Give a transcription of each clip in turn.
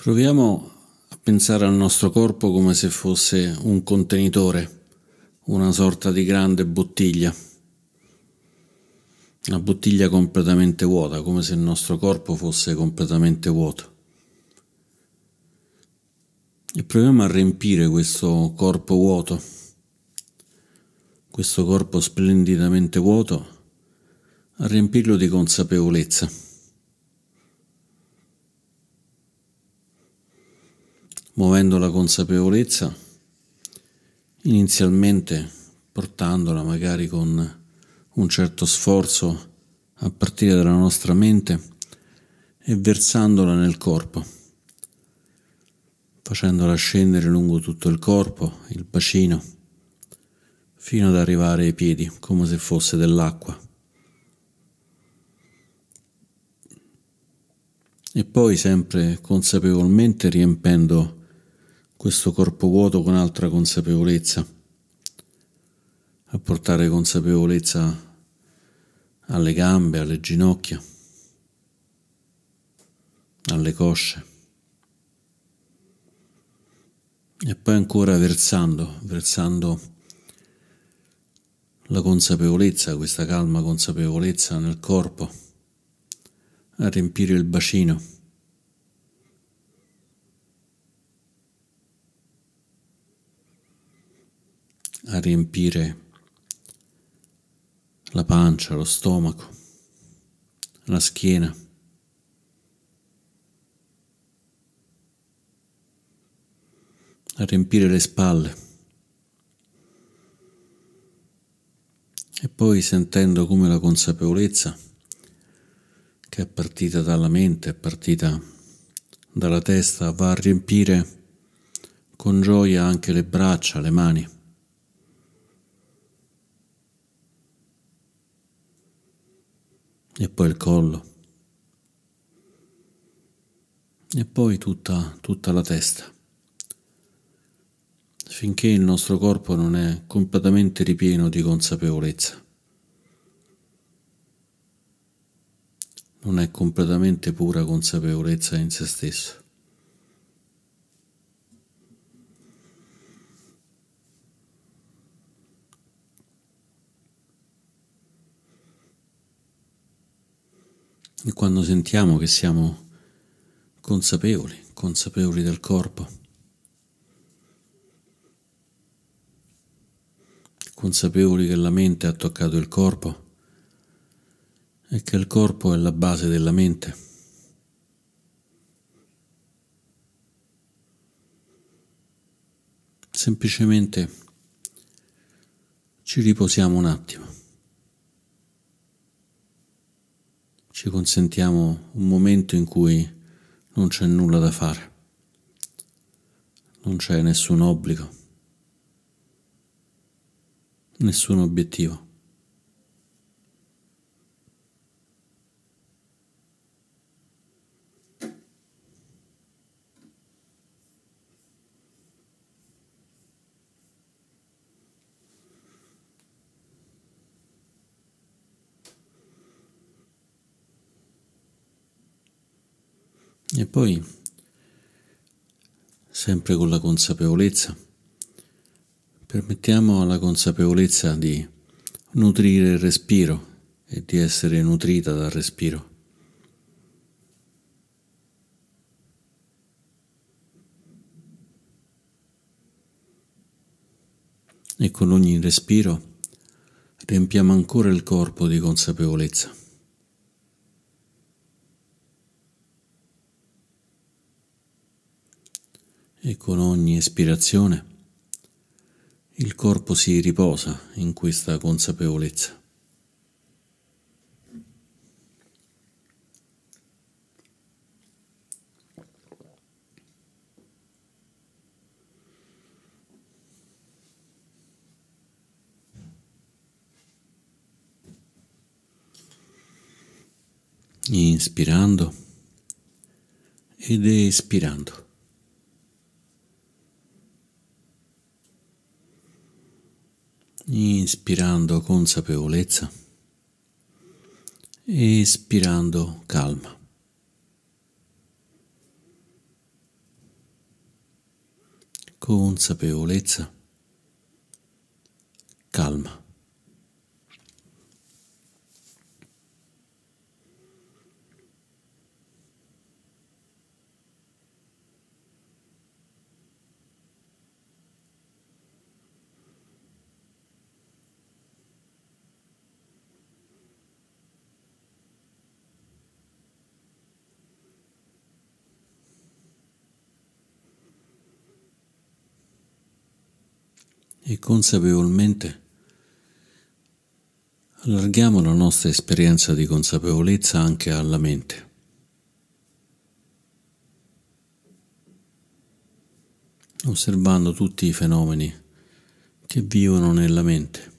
Proviamo a pensare al nostro corpo come se fosse un contenitore, una sorta di grande bottiglia. Una bottiglia completamente vuota, come se il nostro corpo fosse completamente vuoto. E proviamo a riempire questo corpo vuoto, questo corpo splendidamente vuoto, a riempirlo di consapevolezza. Muovendo la consapevolezza, inizialmente portandola magari con un certo sforzo a partire dalla nostra mente e versandola nel corpo, facendola scendere lungo tutto il corpo, il bacino, fino ad arrivare ai piedi, come se fosse dell'acqua. E poi sempre consapevolmente riempendo questo corpo vuoto con altra consapevolezza, a portare consapevolezza alle gambe, alle ginocchia, alle cosce. E poi ancora versando, versando la consapevolezza, questa calma consapevolezza nel corpo, a riempire il bacino. A riempire la pancia, lo stomaco, la schiena. a riempire le spalle e poi sentendo come la consapevolezza che è partita dalla mente, è partita dalla testa, va a riempire con gioia anche le braccia, le mani. E poi il collo e poi tutta, tutta la testa finché il nostro corpo non è completamente ripieno di consapevolezza. Non è completamente pura consapevolezza in se stesso. E quando sentiamo che siamo consapevoli, consapevoli del corpo, consapevoli che la mente ha toccato il corpo e che il corpo è la base della mente. Semplicemente ci riposiamo un attimo. Ci consentiamo un momento in cui non c'è nulla da fare, non c'è nessun obbligo, nessun obiettivo. E poi, sempre con la consapevolezza, permettiamo alla consapevolezza di nutrire il respiro e di essere nutrita dal respiro. E con ogni respiro riempiamo ancora il corpo di consapevolezza. E con ogni espirazione il corpo si riposa in questa consapevolezza. Inspirando ed espirando. inspirando consapevolezza, espirando calma. Consapevolezza, calma. E consapevolmente allarghiamo la nostra esperienza di consapevolezza anche alla mente. osservando tutti i fenomeni che vivono nella mente,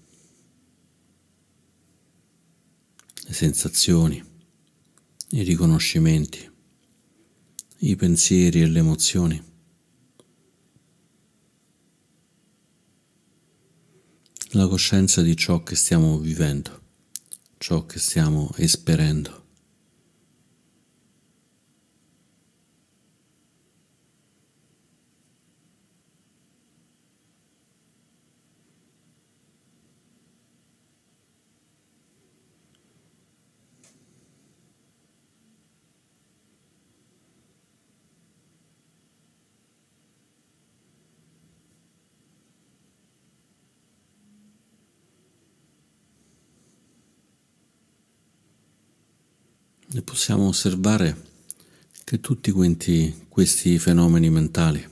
le sensazioni, i riconoscimenti, i pensieri e le emozioni. La coscienza di ciò che stiamo vivendo, ciò che stiamo esperendo. E possiamo osservare che tutti quanti questi fenomeni mentali,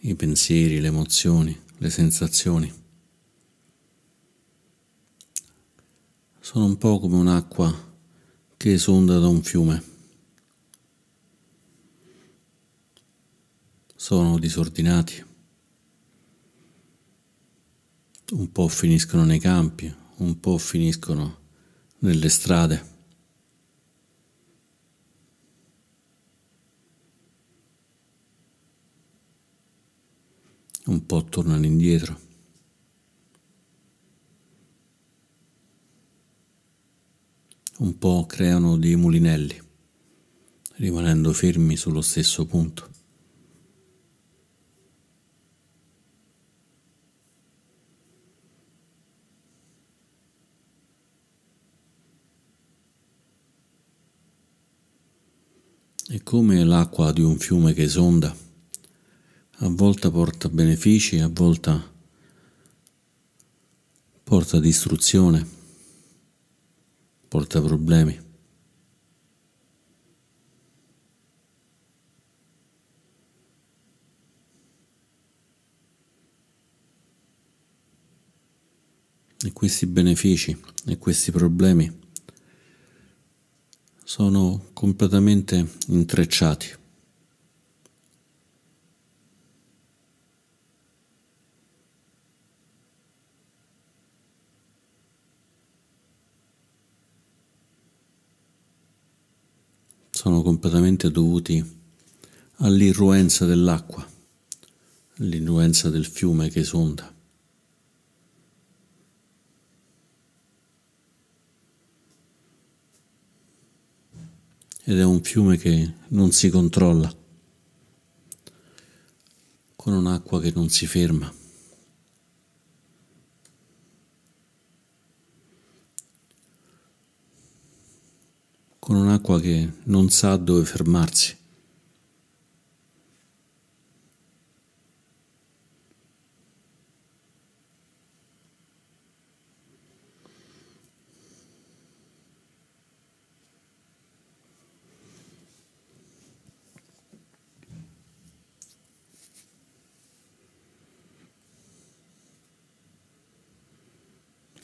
i pensieri, le emozioni, le sensazioni, sono un po' come un'acqua che esonda da un fiume. Sono disordinati, un po' finiscono nei campi, un po' finiscono nelle strade. Un po' tornano indietro. Un po' creano dei mulinelli, rimanendo fermi sullo stesso punto. È come l'acqua di un fiume che esonda a volte porta benefici, a volte porta distruzione, porta problemi. E questi benefici e questi problemi sono completamente intrecciati. sono completamente dovuti all'irruenza dell'acqua, all'irruenza del fiume che esonda. Ed è un fiume che non si controlla, con un'acqua che non si ferma. Con un'acqua che non sa dove fermarsi.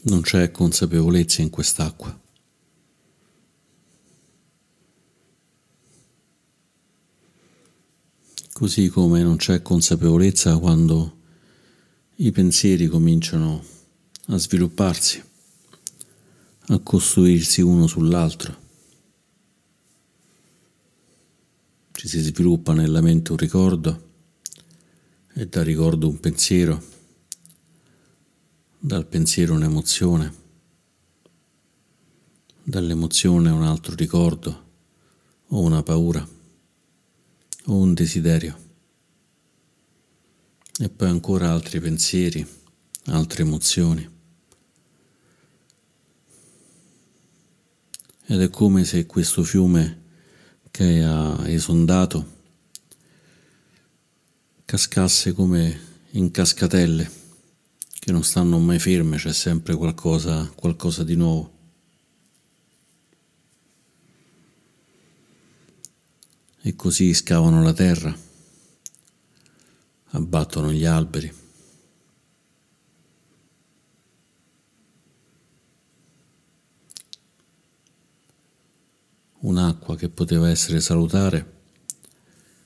Non c'è consapevolezza in quest'acqua. Così come non c'è consapevolezza quando i pensieri cominciano a svilupparsi, a costruirsi uno sull'altro. Ci si sviluppa nella mente un ricordo e dal ricordo un pensiero, dal pensiero un'emozione, dall'emozione un altro ricordo o una paura o un desiderio. e poi ancora altri pensieri, altre emozioni. Ed è come se questo fiume che ha esondato cascasse come in cascatelle che non stanno mai ferme, c'è sempre qualcosa, qualcosa di nuovo. E così scavano la terra, abbattono gli alberi. Un'acqua che poteva essere salutare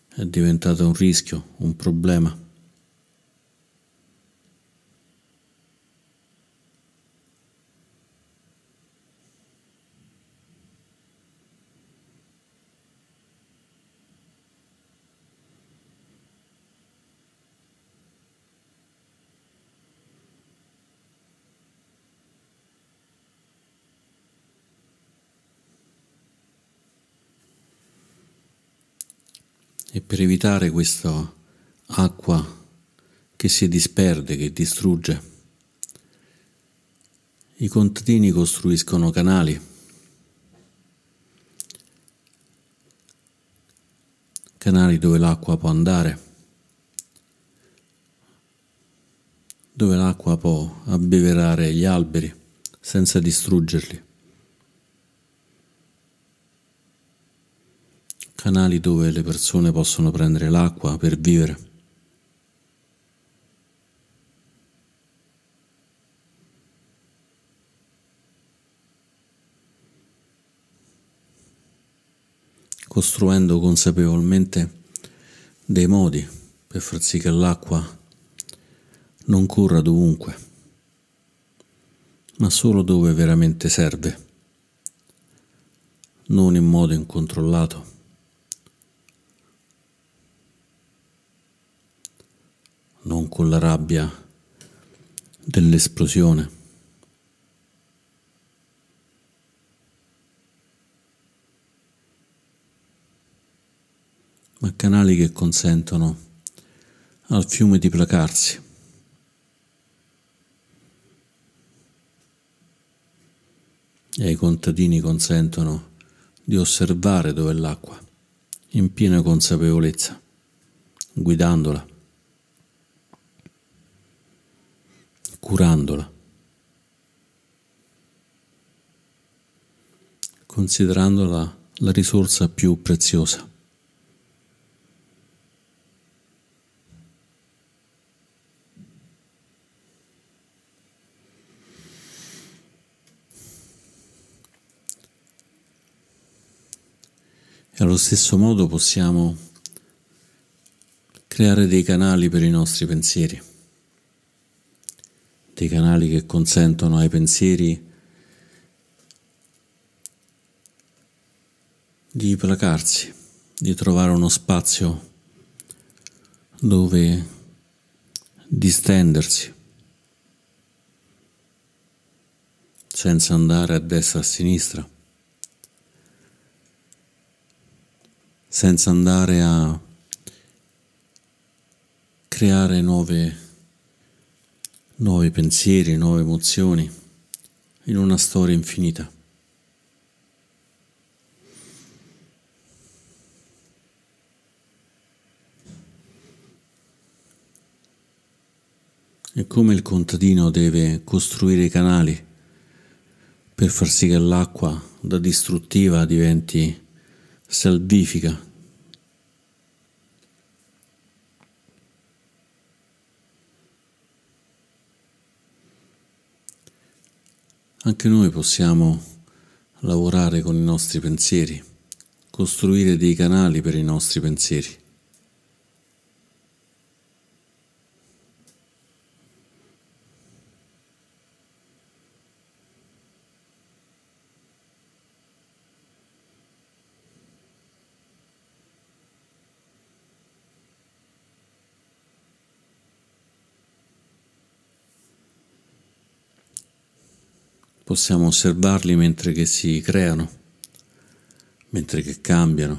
è diventata un rischio, un problema. E per evitare questa acqua che si disperde, che distrugge, i contadini costruiscono canali. Canali dove l'acqua può andare, dove l'acqua può abbeverare gli alberi senza distruggerli. Canali dove le persone possono prendere l'acqua per vivere. costruendo consapevolmente dei modi per far sì che l'acqua non corra dovunque, ma solo dove veramente serve, non in modo incontrollato. Con la rabbia dell'esplosione. ma canali che consentono al fiume di placarsi. E ai contadini consentono di osservare dove è l'acqua, in piena consapevolezza, guidandola. Curandola, considerandola la risorsa più preziosa. E allo stesso modo possiamo creare dei canali per i nostri pensieri dei canali che consentono ai pensieri di placarsi, di trovare uno spazio dove distendersi, senza andare a destra e a sinistra, senza andare a creare nuove nuovi pensieri, nuove emozioni in una storia infinita. E come il contadino deve costruire i canali per far sì che l'acqua da distruttiva diventi salvifica Anche noi possiamo lavorare con i nostri pensieri, costruire dei canali per i nostri pensieri. Possiamo osservarli mentre che si creano, mentre che cambiano,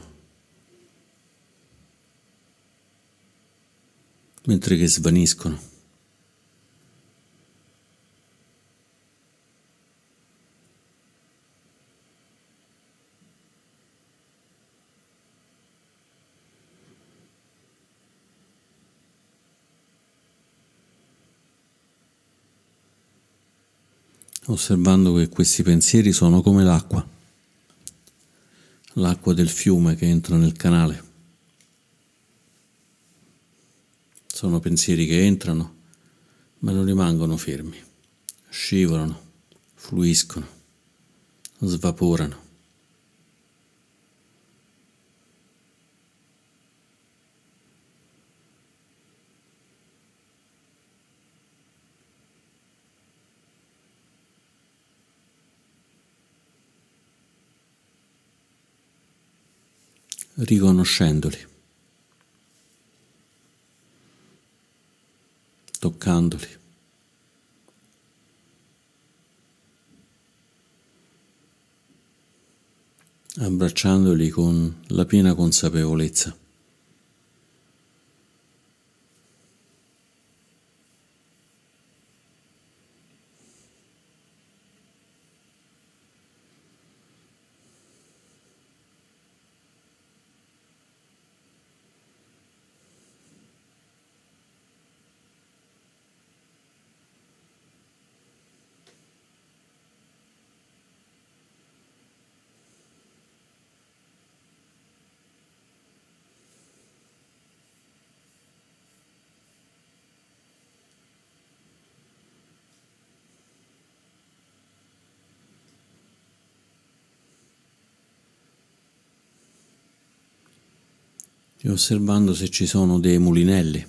mentre che svaniscono. Osservando che questi pensieri sono come l'acqua, l'acqua del fiume che entra nel canale. Sono pensieri che entrano, ma non rimangono fermi, scivolano, fluiscono, svaporano. Riconoscendoli, toccandoli. abbracciandoli con la piena consapevolezza. E osservando se ci sono dei mulinelli.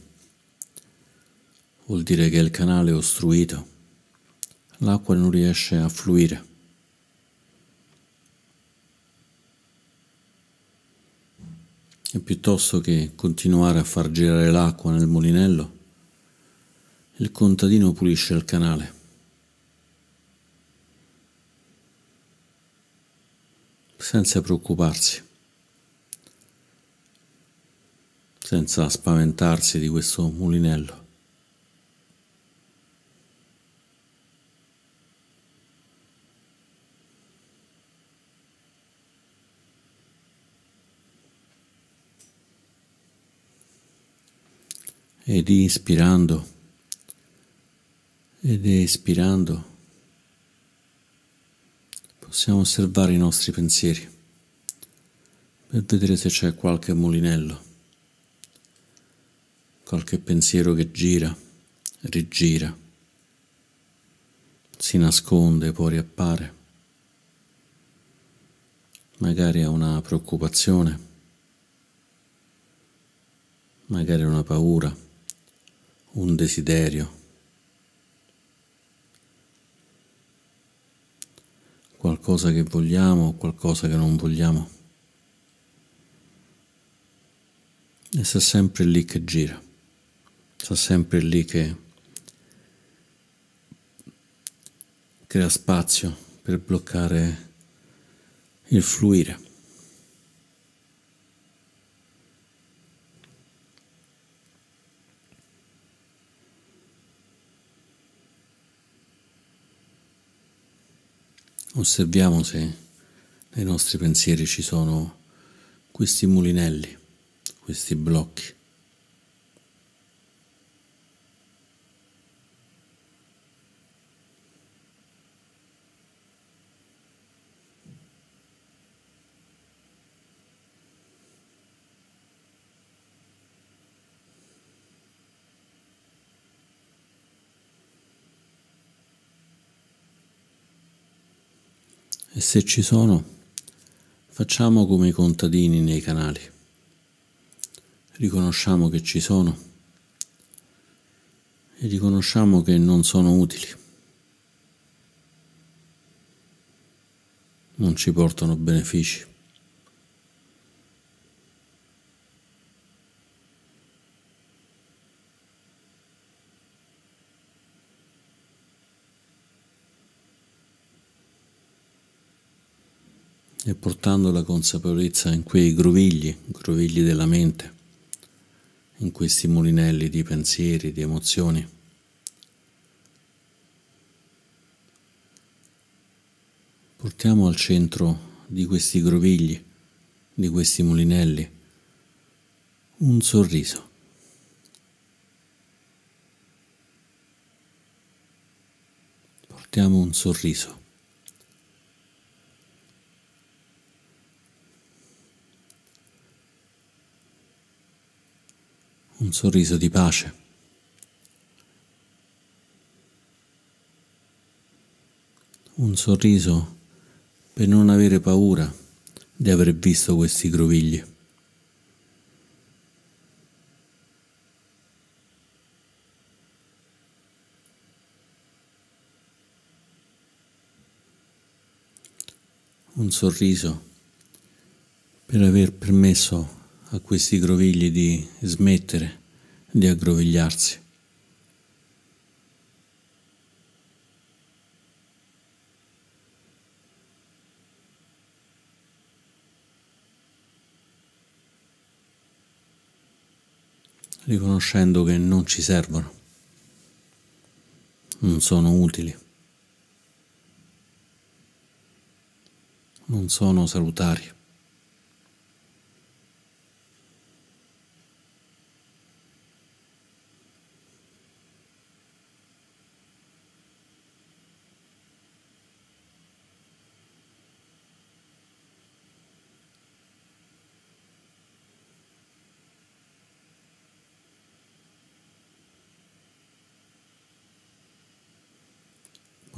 Vuol dire che il canale è ostruito, l'acqua non riesce a fluire. E piuttosto che continuare a far girare l'acqua nel mulinello, il contadino pulisce il canale. senza preoccuparsi. Senza spaventarsi di questo mulinello. Ed ispirando ed espirando possiamo osservare i nostri pensieri per vedere se c'è qualche mulinello qualche pensiero che gira, rigira, si nasconde, poi riappare. Magari ha una preoccupazione, magari una paura, un desiderio. qualcosa che vogliamo o qualcosa che non vogliamo. E sta sempre lì che gira sta sempre lì che crea spazio per bloccare il fluire. Osserviamo se nei nostri pensieri ci sono questi mulinelli, questi blocchi. E se ci sono, facciamo come i contadini nei canali. Riconosciamo che ci sono e riconosciamo che non sono utili. Non ci portano benefici. e portando la consapevolezza in quei grovigli, grovigli della mente, in questi mulinelli di pensieri, di emozioni. Portiamo al centro di questi grovigli, di questi mulinelli, un sorriso. Portiamo un sorriso. Un sorriso di pace. Un sorriso per non avere paura di aver visto questi grovigli. Un sorriso per aver permesso a questi grovigli di smettere di aggrovigliarsi. riconoscendo che non ci servono, non sono utili, non sono salutari.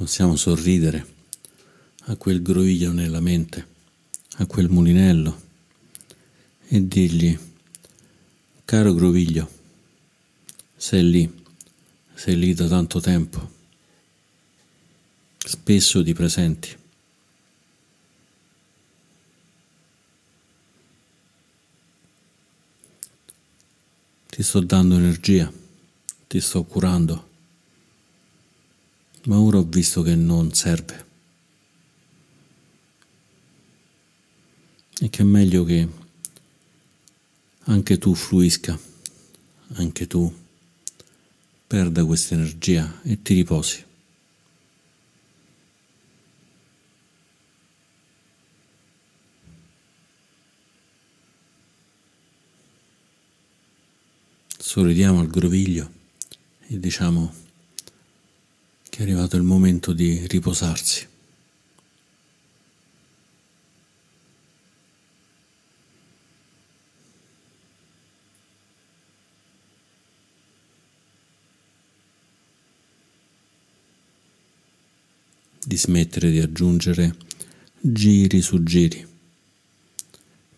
Possiamo sorridere a quel groviglio nella mente, a quel mulinello e dirgli, caro groviglio, sei lì, sei lì da tanto tempo, spesso ti presenti. Ti sto dando energia, ti sto curando ma ora ho visto che non serve. E che è meglio che anche tu fluisca, anche tu perda questa energia e ti riposi. Sorridiamo al groviglio e diciamo è arrivato il momento di riposarsi. di smettere di aggiungere giri su giri,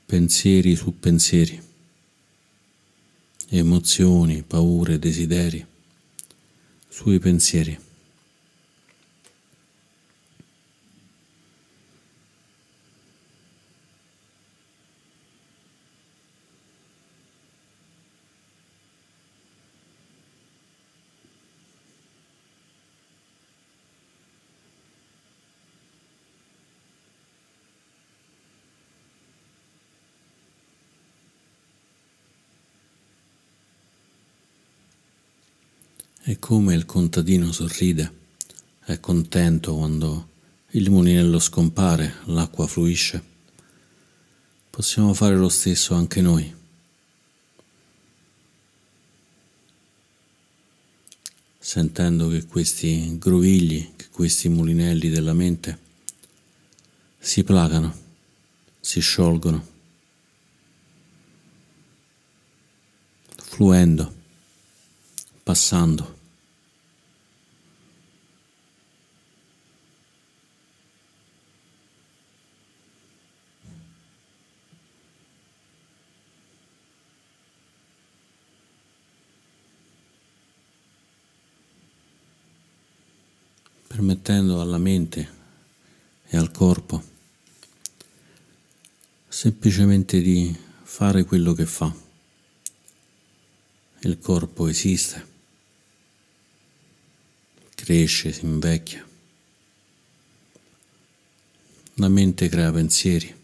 pensieri su pensieri, emozioni, paure, desideri sui pensieri. E come il contadino sorride, è contento quando il mulinello scompare, l'acqua fluisce. Possiamo fare lo stesso anche noi. Sentendo che questi grovigli, che questi mulinelli della mente si placano, si sciolgono, fluendo passando. Permettendo alla mente e al corpo semplicemente di fare quello che fa. Il corpo esiste cresce, si invecchia. La mente crea pensieri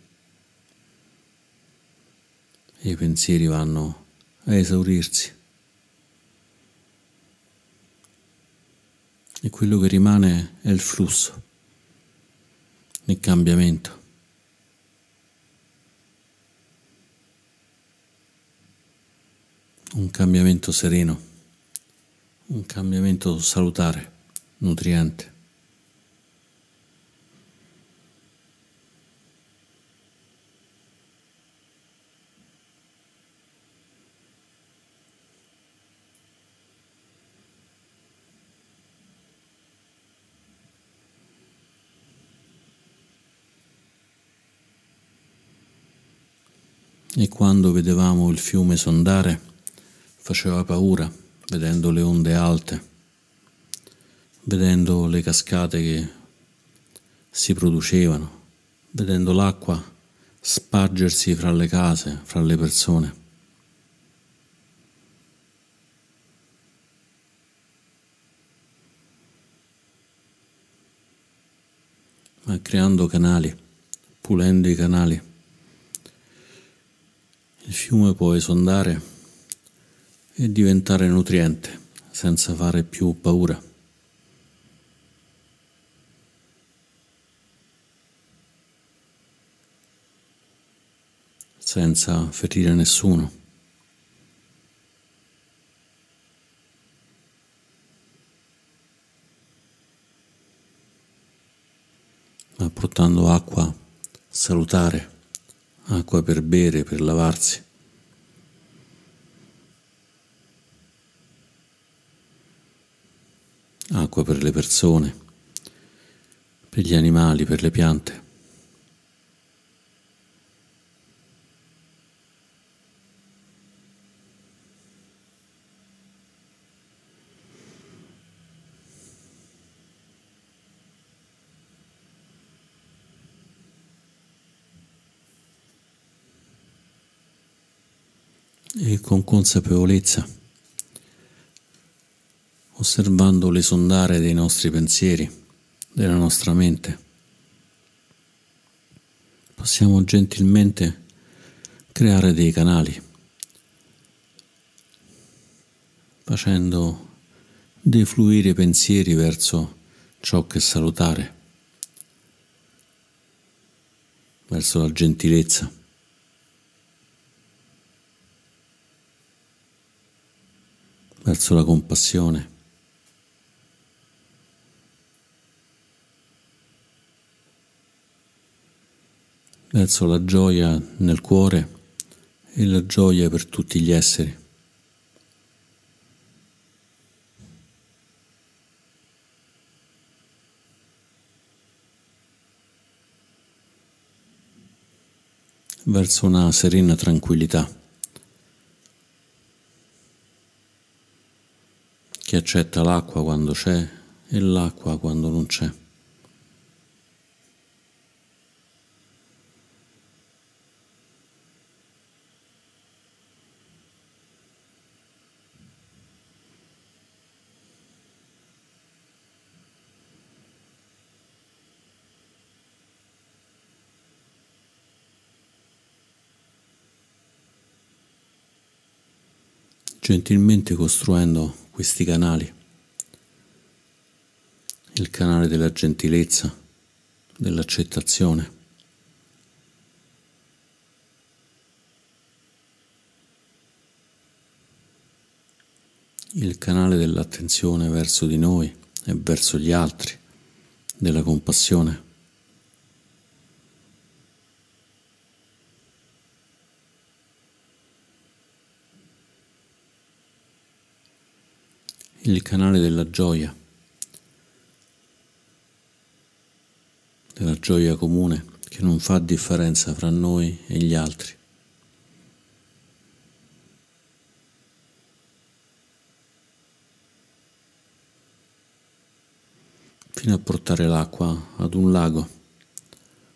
e i pensieri vanno a esaurirsi. E quello che rimane è il flusso, il cambiamento. Un cambiamento sereno, un cambiamento salutare, nutriente. E quando vedevamo il fiume sondare, faceva paura, vedendo le onde alte, vedendo le cascate che si producevano, vedendo l'acqua spargersi fra le case, fra le persone. ma creando canali, pulendo i canali. Il fiume può esondare e diventare nutriente senza fare più paura. senza ferire nessuno. ma portando acqua salutare acqua per bere, per lavarsi. Acqua per le persone, per gli animali, per le piante. E con consapevolezza, osservando l'esondare dei nostri pensieri, della nostra mente, possiamo gentilmente creare dei canali, facendo defluire i pensieri verso ciò che salutare, verso la gentilezza. Verso la compassione. verso la gioia nel cuore e la gioia per tutti gli esseri. verso una serena tranquillità. Che accetta l'acqua quando c'è e l'acqua quando non c'è. gentilmente costruendo questi canali, il canale della gentilezza, dell'accettazione. il canale dell'attenzione verso di noi e verso gli altri, della compassione. Il canale della gioia, della gioia comune che non fa differenza fra noi e gli altri. fino a portare l'acqua ad un lago,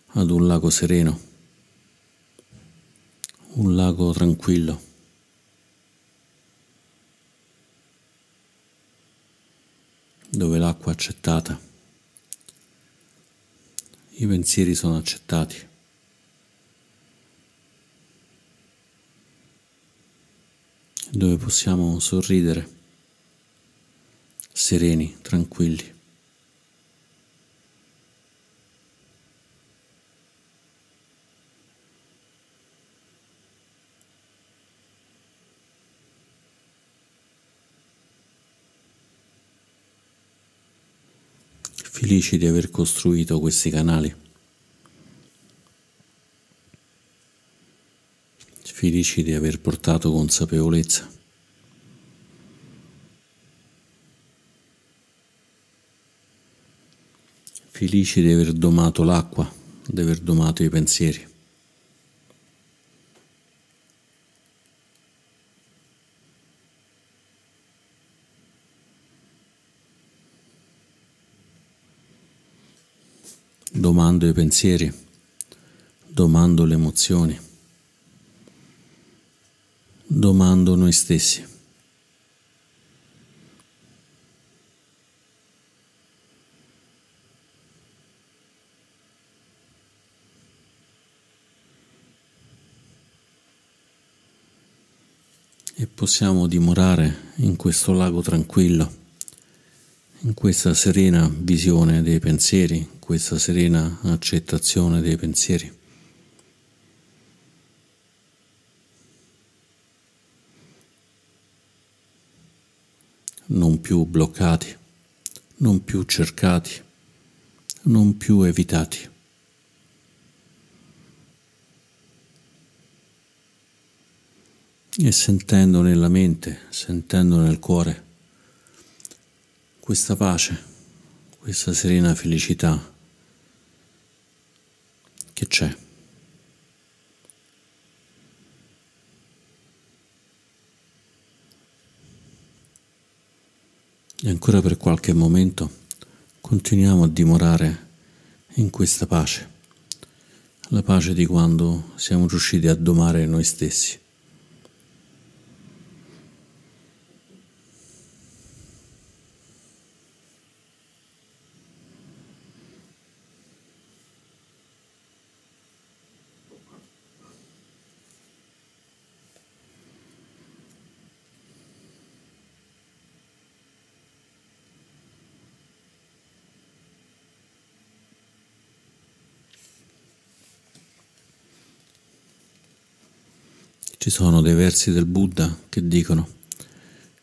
ad un lago sereno, un lago tranquillo. Dove l'acqua è accettata, i pensieri sono accettati. dove possiamo sorridere, sereni, tranquilli. Felici di aver costruito questi canali, felici di aver portato consapevolezza. Felici di aver domato l'acqua, di aver domato i pensieri. Domando i pensieri, domando le emozioni, domando noi stessi. E possiamo dimorare in questo lago tranquillo in questa serena visione dei pensieri, questa serena accettazione dei pensieri. Non più bloccati, non più cercati, non più evitati. E sentendo nella mente, sentendo nel cuore questa pace, questa serena felicità che c'è. E ancora per qualche momento continuiamo a dimorare in questa pace, la pace di quando siamo riusciti a domare noi stessi. Ci sono dei versi del Buddha che dicono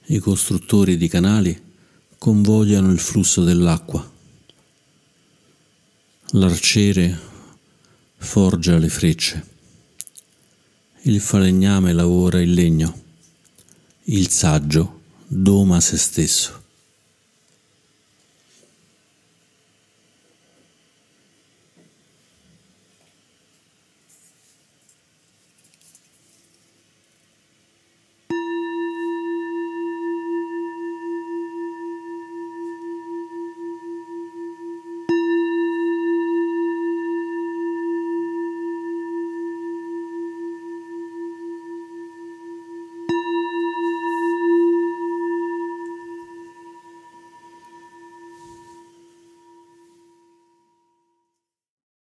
i costruttori di canali convogliano il flusso dell'acqua, l'arciere forgia le frecce, il falegname lavora il legno, il saggio doma se stesso.